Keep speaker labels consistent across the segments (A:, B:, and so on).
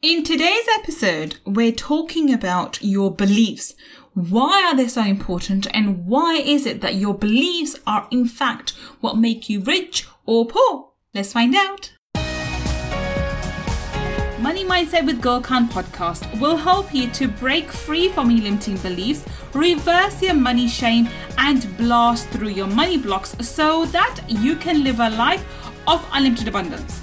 A: In today's episode, we're talking about your beliefs. Why are they so important and why is it that your beliefs are in fact what make you rich or poor? Let's find out. Money Mindset with Gul Khan podcast will help you to break free from your limiting beliefs, reverse your money shame, and blast through your money blocks so that you can live a life of unlimited abundance.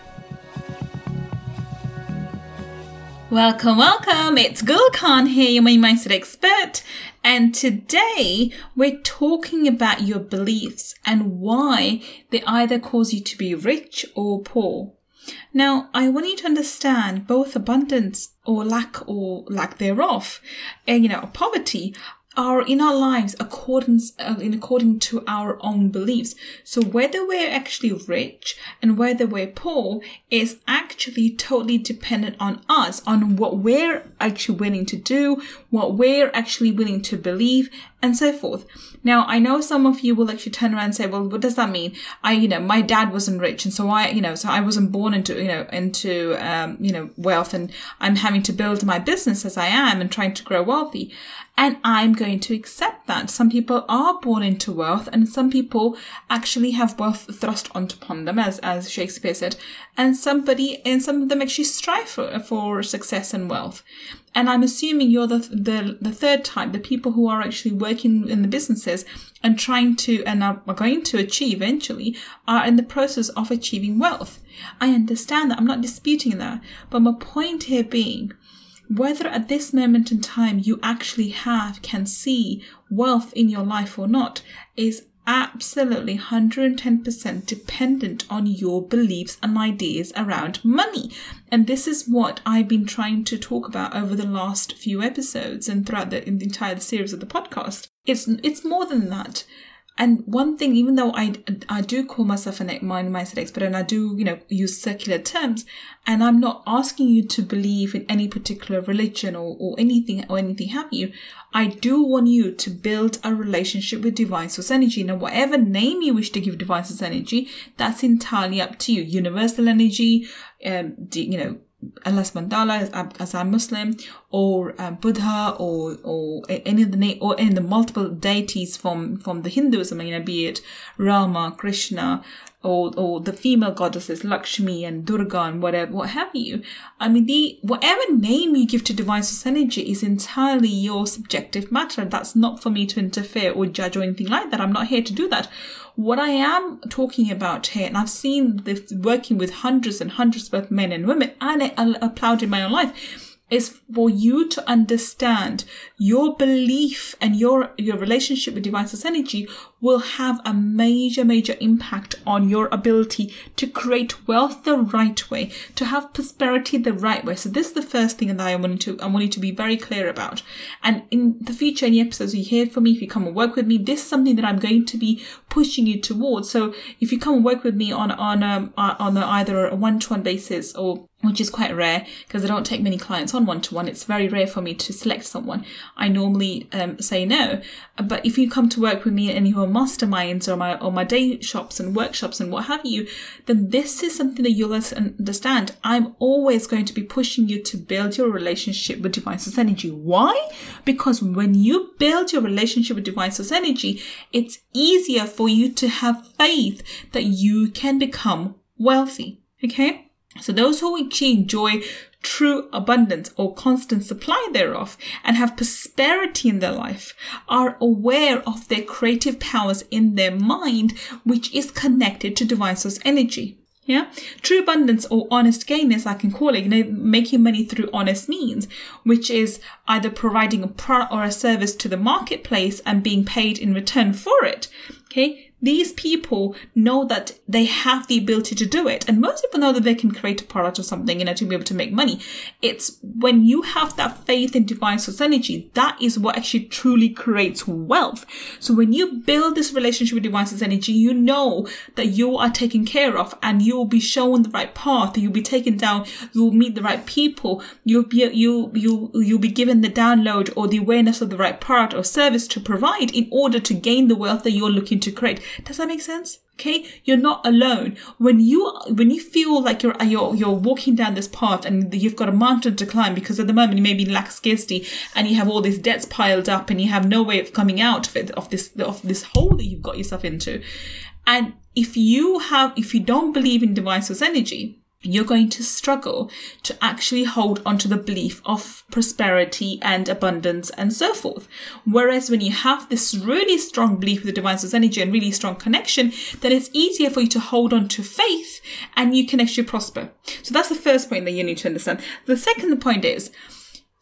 A: Welcome, welcome. It's Gul Khan here, your money mindset expert. And today we're talking about your beliefs and why they either cause you to be rich or poor. Now, I want you to understand both abundance or lack or lack thereof, and you know, poverty are in our lives accordance uh, in according to our own beliefs. So whether we're actually rich and whether we're poor is actually totally dependent on us on what we're actually willing to do what we're actually willing to believe and so forth now i know some of you will actually turn around and say well what does that mean i you know my dad wasn't rich and so i you know so i wasn't born into you know into um, you know wealth and i'm having to build my business as i am and trying to grow wealthy and I'm going to accept that. Some people are born into wealth and some people actually have wealth thrust onto upon them, as, as Shakespeare said. And somebody, and some of them actually strive for, for success and wealth. And I'm assuming you're the, the, the third type, the people who are actually working in the businesses and trying to, and are going to achieve eventually, are in the process of achieving wealth. I understand that. I'm not disputing that. But my point here being, whether at this moment in time you actually have, can see wealth in your life or not is absolutely 110% dependent on your beliefs and ideas around money. And this is what I've been trying to talk about over the last few episodes and throughout the, the entire series of the podcast. It's, it's more than that. And one thing, even though I, I do call myself a mind mindset expert and I do, you know, use circular terms, and I'm not asking you to believe in any particular religion or, or anything or anything have you, I do want you to build a relationship with divine source energy. Now, whatever name you wish to give divine source energy, that's entirely up to you. Universal energy, um, you know, Allah's mandala as, as a Muslim, or uh, Buddha, or or any of the name, or any the multiple deities from from the Hinduism, you know, be it Rama, Krishna, or or the female goddesses Lakshmi and Durga and whatever, what have you. I mean, the whatever name you give to divine source energy is entirely your subjective matter. That's not for me to interfere or judge or anything like that. I'm not here to do that. What I am talking about here, and I've seen this working with hundreds and hundreds of men and women, and I applied in my own life is for you to understand your belief and your, your relationship with divine source energy will have a major, major impact on your ability to create wealth the right way, to have prosperity the right way. So this is the first thing that I want to, I want you to be very clear about. And in the future, any episodes you hear from me, if you come and work with me, this is something that I'm going to be pushing you towards. So if you come and work with me on, on, um, on either a one-to-one basis or which is quite rare because I don't take many clients on one to one. It's very rare for me to select someone. I normally um, say no. But if you come to work with me in any of masterminds or my or my day shops and workshops and what have you, then this is something that you'll understand. I'm always going to be pushing you to build your relationship with divine source energy. Why? Because when you build your relationship with divine source energy, it's easier for you to have faith that you can become wealthy. Okay? So those who enjoy true abundance or constant supply thereof and have prosperity in their life are aware of their creative powers in their mind, which is connected to divine source energy. Yeah. True abundance or honest gain, as I can call it, you know, making money through honest means, which is either providing a product or a service to the marketplace and being paid in return for it. Okay. These people know that they have the ability to do it. And most people know that they can create a product or something, you know, to be able to make money. It's when you have that faith in divine source energy, that is what actually truly creates wealth. So when you build this relationship with divine source energy, you know that you are taken care of and you'll be shown the right path. You'll be taken down. You'll meet the right people. You'll be, you, you, you'll be given the download or the awareness of the right product or service to provide in order to gain the wealth that you're looking to create. Does that make sense? Okay, you're not alone. When you when you feel like you're you're you're walking down this path and you've got a mountain to climb because at the moment you maybe lack scarcity and you have all these debts piled up and you have no way of coming out of it of this of this hole that you've got yourself into. And if you have if you don't believe in divine source energy, you're going to struggle to actually hold onto the belief of prosperity and abundance and so forth. Whereas when you have this really strong belief with the divine source energy and really strong connection, then it's easier for you to hold on to faith and you can actually prosper. So that's the first point that you need to understand. The second point is,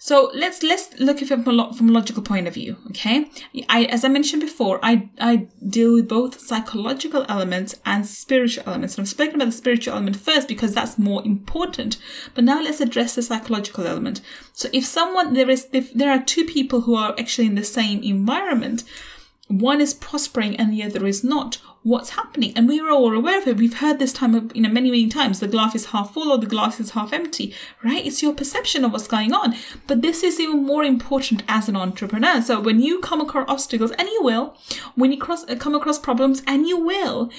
A: so let's let's look at it from a, logical point of view. Okay, I as I mentioned before, I I deal with both psychological elements and spiritual elements. And I'm speaking about the spiritual element first because that's more important. But now let's address the psychological element. So if someone there is if there are two people who are actually in the same environment, one is prospering and the other is not what's happening. And we are all aware of it. We've heard this time you know many many times the glass is half full or the glass is half empty right? It's your perception of what's going on. But this is even more important as an entrepreneur. So when you come across obstacles and you will when you cross uh, come across problems and you will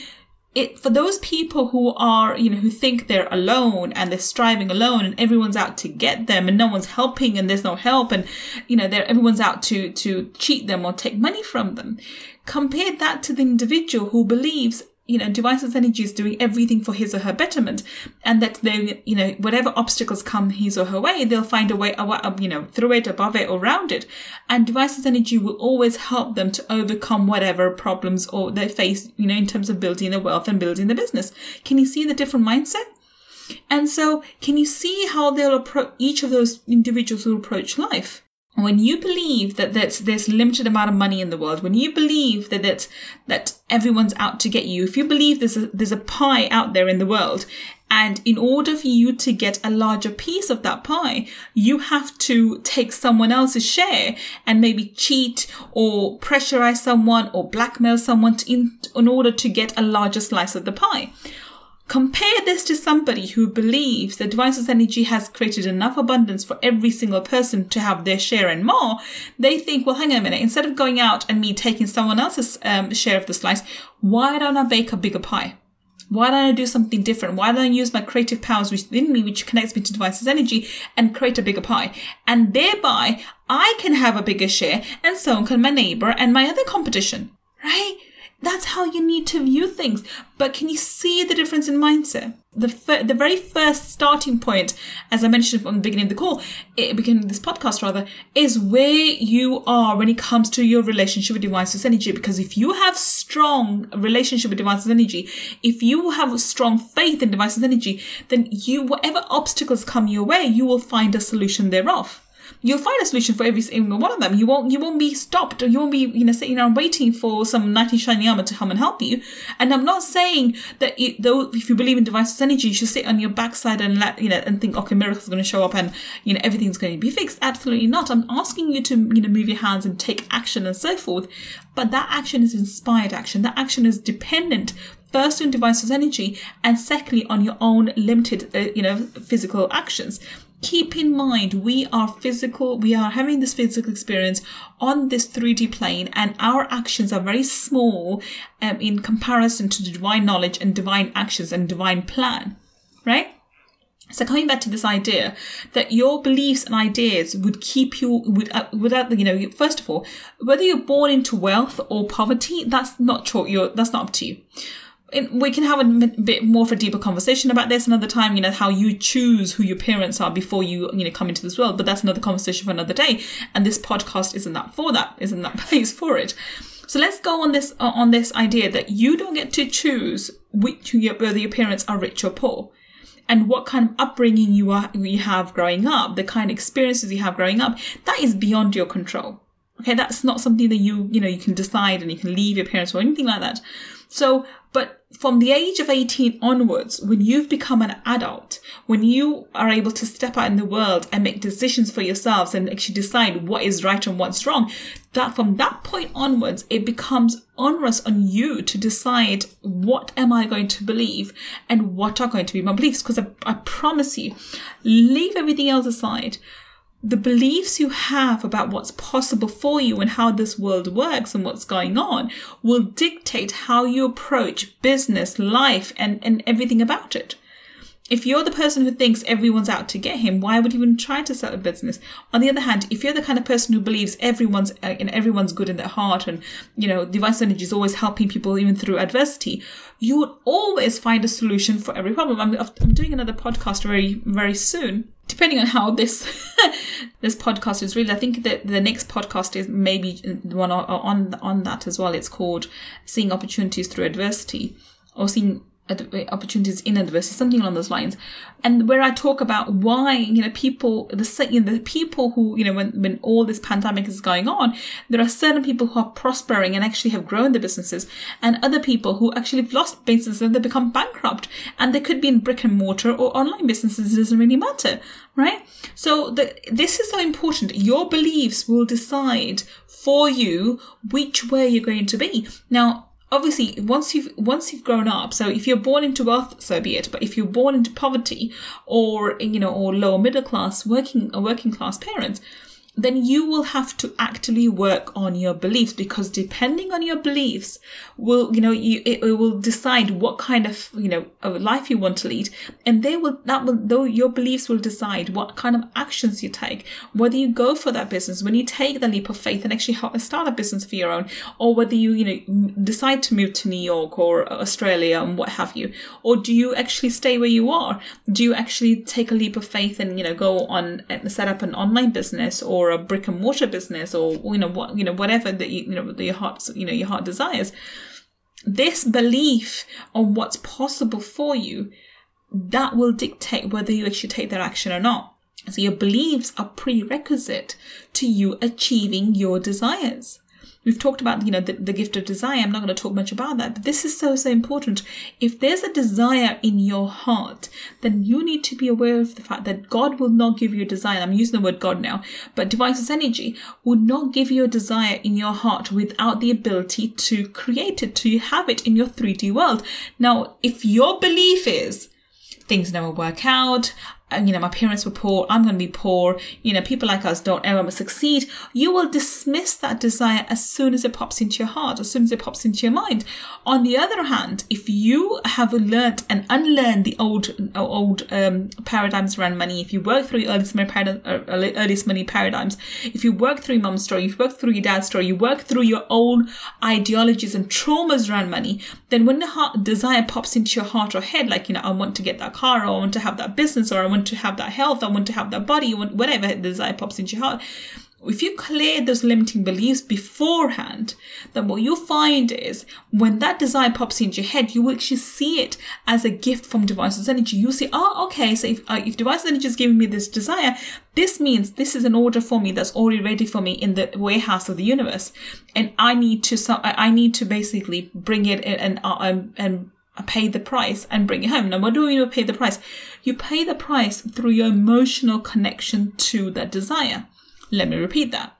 A: it for those people who are you know who think they're alone and they're striving alone and everyone's out to get them and no one's helping and there's no help and you know they're everyone's out to to cheat them or take money from them compare that to the individual who believes you know, source energy is doing everything for his or her betterment, and that they, you know, whatever obstacles come his or her way, they'll find a way, you know, through it, above it, or around it. And source energy will always help them to overcome whatever problems or they face, you know, in terms of building their wealth and building the business. Can you see the different mindset? And so, can you see how they'll approach each of those individuals will approach life? When you believe that there's, there's limited amount of money in the world, when you believe that that, that everyone's out to get you, if you believe there's a, there's a pie out there in the world, and in order for you to get a larger piece of that pie, you have to take someone else's share and maybe cheat or pressurize someone or blackmail someone in, in order to get a larger slice of the pie. Compare this to somebody who believes that divine energy has created enough abundance for every single person to have their share and more. They think, well, hang on a minute. Instead of going out and me taking someone else's um, share of the slice, why don't I bake a bigger pie? Why don't I do something different? Why don't I use my creative powers within me, which connects me to source energy, and create a bigger pie? And thereby, I can have a bigger share, and so can my neighbor and my other competition. Right? That's how you need to view things. But can you see the difference in mindset? The fir- the very first starting point, as I mentioned from the beginning of the call, it, beginning of this podcast rather, is where you are when it comes to your relationship with divine source energy. Because if you have strong relationship with divine source energy, if you have strong faith in divine source energy, then you whatever obstacles come your way, you will find a solution thereof you'll find a solution for every single one of them. You won't you won't be stopped or you won't be you know sitting around waiting for some knight in shining armor to come and help you. And I'm not saying that it, though if you believe in divine energy, you should sit on your backside and let you know and think okay miracles are going to show up and you know everything's going to be fixed. Absolutely not. I'm asking you to you know move your hands and take action and so forth. But that action is inspired action. That action is dependent first on divine energy and secondly on your own limited uh, you know physical actions keep in mind we are physical we are having this physical experience on this 3d plane and our actions are very small um, in comparison to the divine knowledge and divine actions and divine plan right? So coming back to this idea that your beliefs and ideas would keep you would, uh, without you know first of all whether you're born into wealth or poverty that's not your that's not up to you we can have a bit more of a deeper conversation about this another time you know how you choose who your parents are before you you know come into this world but that's another conversation for another day. And this podcast isn't that for that isn't that place for it. So let's go on this uh, on this idea that you don't get to choose which whether your parents are rich or poor and what kind of upbringing you are you have growing up the kind of experiences you have growing up that is beyond your control okay that's not something that you you know you can decide and you can leave your parents or anything like that So, but from the age of 18 onwards, when you've become an adult, when you are able to step out in the world and make decisions for yourselves and actually decide what is right and what's wrong, that from that point onwards, it becomes onerous on you to decide what am I going to believe and what are going to be my beliefs. Because I, I promise you, leave everything else aside the beliefs you have about what's possible for you and how this world works and what's going on will dictate how you approach business, life, and, and everything about it. If you're the person who thinks everyone's out to get him, why would you even try to start a business? On the other hand, if you're the kind of person who believes everyone's uh, and everyone's good in their heart, and you know, Divine Energy is always helping people even through adversity, you would always find a solution for every problem. I'm, I'm doing another podcast very very soon depending on how this this podcast is really, I think that the next podcast is maybe the one on on that as well. It's called "Seeing Opportunities Through Adversity" or "Seeing opportunities in adversity, something along those lines. And where I talk about why, you know, people, the, you know, the people who, you know, when, when all this pandemic is going on, there are certain people who are prospering and actually have grown their businesses and other people who actually have lost businesses and they become bankrupt and they could be in brick and mortar or online businesses. It doesn't really matter, right? So the, this is so important. Your beliefs will decide for you which way you're going to be. Now, obviously once you've once you've grown up so if you're born into wealth so be it but if you're born into poverty or you know or lower middle class working or working class parents then you will have to actively work on your beliefs because depending on your beliefs will you know you it, it, will decide what kind of you know life you want to lead. And they will that will though your beliefs will decide what kind of actions you take whether you go for that business when you take the leap of faith and actually start a business for your own or whether you you know decide to move to new york or australia and what have you. Or do you actually stay where you are? Do you actually take a leap of faith and you know go on and set up an online business or a brick and mortar business or you know what you know whatever that you, you know your heart you know your heart desires this belief on what's possible for you that will dictate whether you actually take that action or not. So your beliefs are prerequisite to you achieving your desires We've talked about, you know, the, the gift of desire. I'm not going to talk much about that, but this is so, so important. If there's a desire in your heart, then you need to be aware of the fact that God will not give you a desire. I'm using the word God now, but divine energy will not give you a desire in your heart without the ability to create it, to have it in your 3D world. Now, if your belief is, things never work out you know, my parents were poor, I'm going to be poor, you know, people like us don't ever succeed, you will dismiss that desire as soon as it pops into your heart, as soon as it pops into your mind. On the other hand, if you have learned and unlearned the old, old um, paradigms around money, if you work through your earliest money, paradigm, uh, earliest money paradigms, if you work through mom's story, if you work through your dad's story, you work through your own ideologies and traumas around money, then when the heart, desire pops into your heart or head, like, you know, I want to get that car, or I want to have that business, or I want want to have that health, I want to have that body, whatever the desire pops into your heart. If you clear those limiting beliefs beforehand, then what you'll find is when that desire pops into your head, you will actually see it as a gift from Divine Energy. You'll see, oh, okay, so if, uh, if Divine Energy is giving me this desire, this means this is an order for me that's already ready for me in the warehouse of the universe. And I need to, I need to basically bring it and, uh, and, pay the price and bring it home. Now, what do you pay the price? You pay the price through your emotional connection to that desire. Let me repeat that.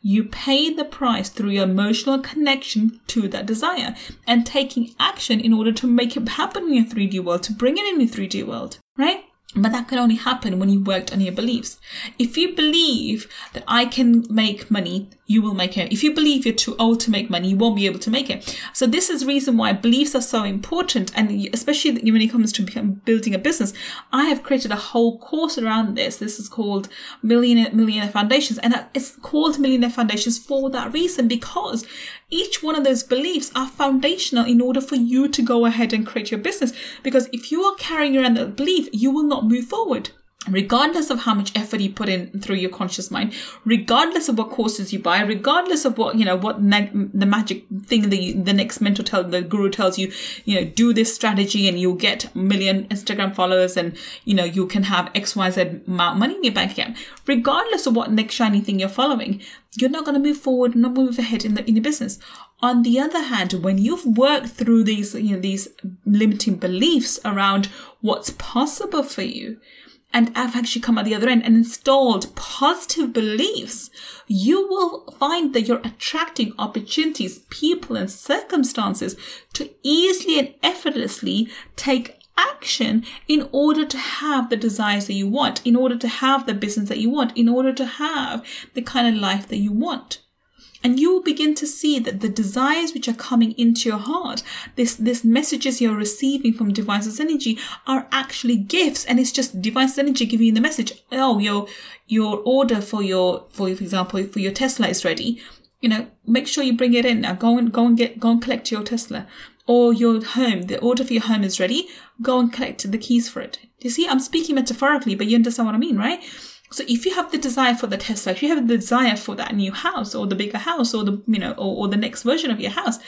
A: You pay the price through your emotional connection to that desire and taking action in order to make it happen in your 3D world, to bring it in your 3D world, right? But that can only happen when you worked on your beliefs. If you believe that I can make money, you will make it. If you believe you're too old to make money, you won't be able to make it. So this is the reason why beliefs are so important. And especially when it comes to building a business, I have created a whole course around this. This is called Millionaire, Millionaire Foundations. And it's called Millionaire Foundations for that reason, because each one of those beliefs are foundational in order for you to go ahead and create your business. Because if you are carrying around that belief, you will not move forward regardless of how much effort you put in through your conscious mind regardless of what courses you buy regardless of what you know what the magic thing the the next mentor tell the guru tells you you know do this strategy and you'll get million instagram followers and you know you can have xyz amount money in your bank account. Regardless of what next shiny thing you're following you're not going to move forward not move ahead in the in the business. On the other hand, when you've worked through these, you know, these limiting beliefs around what's possible for you, and have actually come at the other end and installed positive beliefs, you will find that you're attracting opportunities, people, and circumstances to easily and effortlessly take action in order to have the desires that you want, in order to have the business that you want, in order to have the kind of life that you want and you will begin to see that the desires which are coming into your heart this this messages you're receiving from devices energy are actually gifts and it's just devices energy giving you the message oh your your order for your for for example for your tesla is ready. You know make sure you bring it in now. Go and go and get go and collect your tesla or your home. The order for your home is ready. Go and collect the keys for it. You see i'm speaking metaphorically but you understand what i mean right so if you have the desire for the Tesla, if you have the desire for that new house or the bigger house or the, you know, or, or the next version of your house,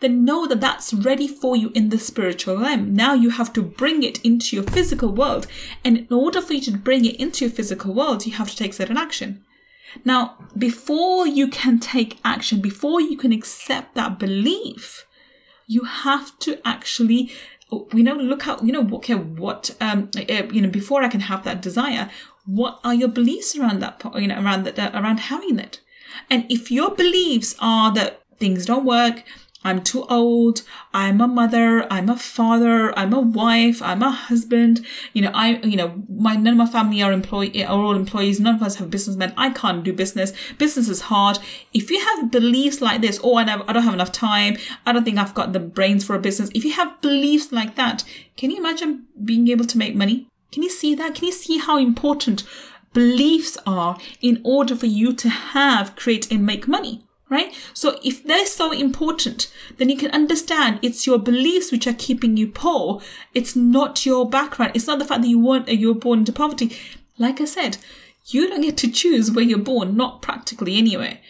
A: then know that that's ready for you in the spiritual realm. Now you have to bring it into your physical world. And in order for you to bring it into your physical world, you have to take certain action. Now, before you can take action, before you can accept that belief, you have to actually you know look at you know okay what um eh, you know before i can have that desire what are your beliefs around that you know around that around having it? And if your beliefs are that things don't work i'm too old i'm a mother i'm a father i'm a wife i'm a husband you know i you know my none of my family are employee are all employees none of us have businessmen i can't do business business is hard. If you have beliefs like this oh i, never, I don't have enough time i don't think i've got the brains for a business if you have beliefs like that can you imagine being able to make money can you see that? Can you see how important beliefs are in order for you to have, create, and make money? Right? So if they're so important, then you can understand it's your beliefs which are keeping you poor. It's not your background. It's not the fact that you want uh, you were born into poverty. Like I said, you don't get to choose where you're born, not practically anyway.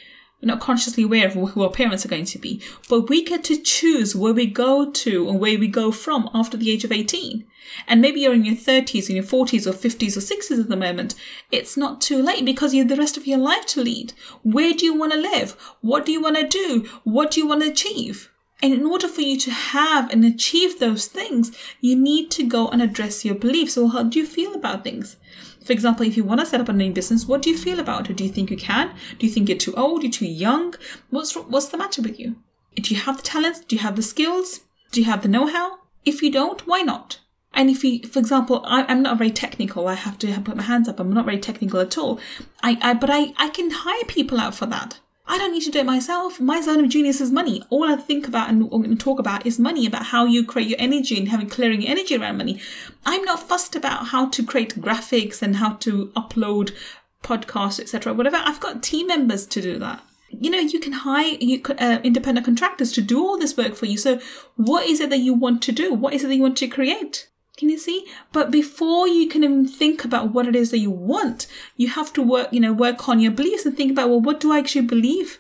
A: We're not consciously aware of who our parents are going to be, but we get to choose where we go to and where we go from after the age of 18. And maybe you're in your 30s, in your 40s or 50s or 60s at the moment. It's not too late because you have the rest of your life to lead. Where do you want to live? What do you want to do? What do you want to achieve? And in order for you to have and achieve those things, you need to go and address your beliefs. So how do you feel about things? For example, if you want to set up a new business, what do you feel about it? Do you think you can? Do you think you're too old? You're too young? What's what's the matter with you? Do you have the talents? Do you have the skills? Do you have the know-how? If you don't, why not? And if you, for example, I, am not very technical. I have to put my hands up. I'm not very technical at all. I, I but I, I can hire people out for that. I don't need to do it myself. My zone of genius is money. All I think about and, and talk about is money, about how you create your energy and having clearing energy around money. I'm not fussed about how to create graphics and how to upload podcasts, etc. Whatever. I've got team members to do that. You know, you can hire you, uh, independent contractors to do all this work for you. So, what is it that you want to do? What is it that you want to create? Can you see? But before you can even think about what it is that you want, you have to work, you know, work on your beliefs and think about, well, what do I actually believe?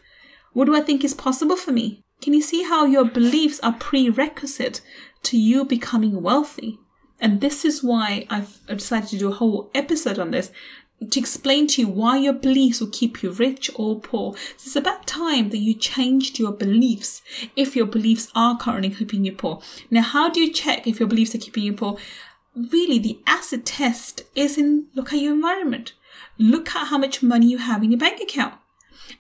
A: What do I think is possible for me? Can you see how your beliefs are prerequisite to you becoming wealthy? And this is why I've decided to do a whole episode on this to explain to you why your beliefs will keep you rich or poor. So it's about time that you changed your beliefs if your beliefs are currently keeping you poor. Now, how do you check if your beliefs are keeping you poor? Really, the acid test is in look at your environment. Look at how much money you have in your bank account.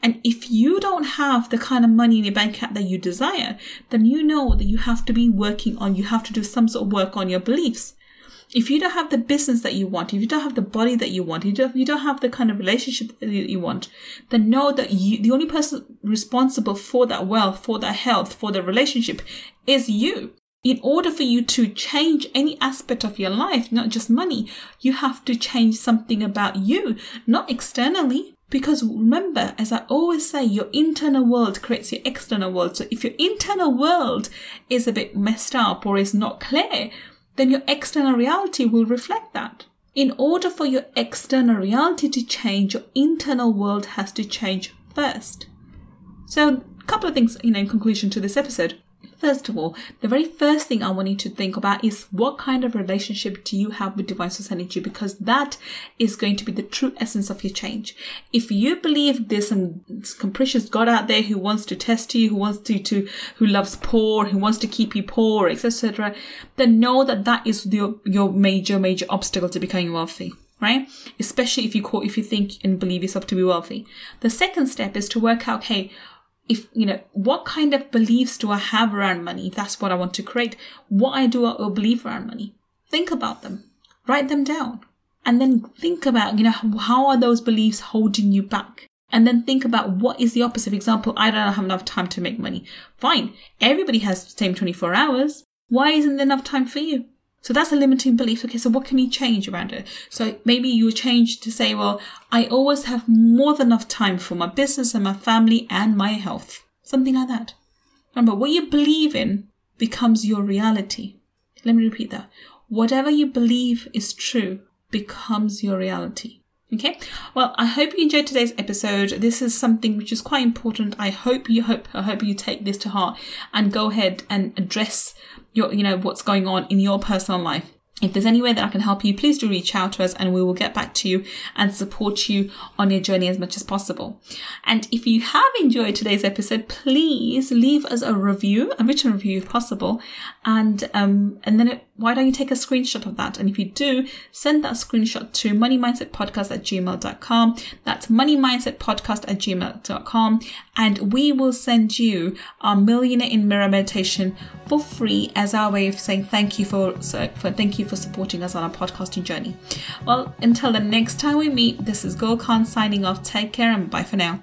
A: And if you don't have the kind of money in your bank account that you desire, then you know that you have to be working on, you have to do some sort of work on your beliefs if you don't have the business that you want, if you don't have the body that you want, if you don't, you don't have the kind of relationship that you want, then know that you, the only person responsible for that wealth, for that health, for the relationship is you. In order for you to change any aspect of your life, not just money, you have to change something about you, not externally. Because remember, as I always say, your internal world creates your external world. So if your internal world is a bit messed up or is not clear, then your external reality will reflect that. In order for your external reality to change, your internal world has to change first. So, a couple of things, you know, in conclusion to this episode. First of all, the very first thing I want you to think about is what kind of relationship do you have with divine source energy? Because that is going to be the true essence of your change. If you believe there's some capricious God out there who wants to test you, who wants to, to who loves poor, who wants to keep you poor, etc., then know that that is your, your major, major obstacle to becoming wealthy right? Especially if you call, if you think and believe yourself to be wealthy. The second step is to work out, hey, if you know what kind of beliefs do i have around money? If that's what i want to create what i do or believe around money? Think about them. Write them down. And then think about you know how are those beliefs holding you back? And then think about what is the opposite. Example i don't have enough time to make money. Fine. Everybody has the same 24 hours. Why isn't there enough time for you so that's a limiting belief. Okay, so what can you change around it? So maybe you change to say, well, I always have more than enough time for my business and my family and my health. Something like that. Remember, what you believe in becomes your reality. Let me repeat that. Whatever you believe is true becomes your reality. Okay. Well, I hope you enjoyed today's episode. This is something which is quite important. I hope you hope I hope you take this to heart and go ahead and address your you know what's going on in your personal life. If there's any way that I can help you, please do reach out to us and we will get back to you and support you on your journey as much as possible. And if you have enjoyed today's episode, please leave us a review, a written review if possible. And, um, and then it, why don't you take a screenshot of that? And if you do, send that screenshot to moneymindsetpodcast at gmail.com. That's moneymindsetpodcast at gmail.com. And we will send you our millionaire in mirror meditation for free as our way of saying thank you for, for thank you for supporting us on our podcasting journey. Well, until the next time we meet, this is Gul Khan signing off. Take care and bye for now.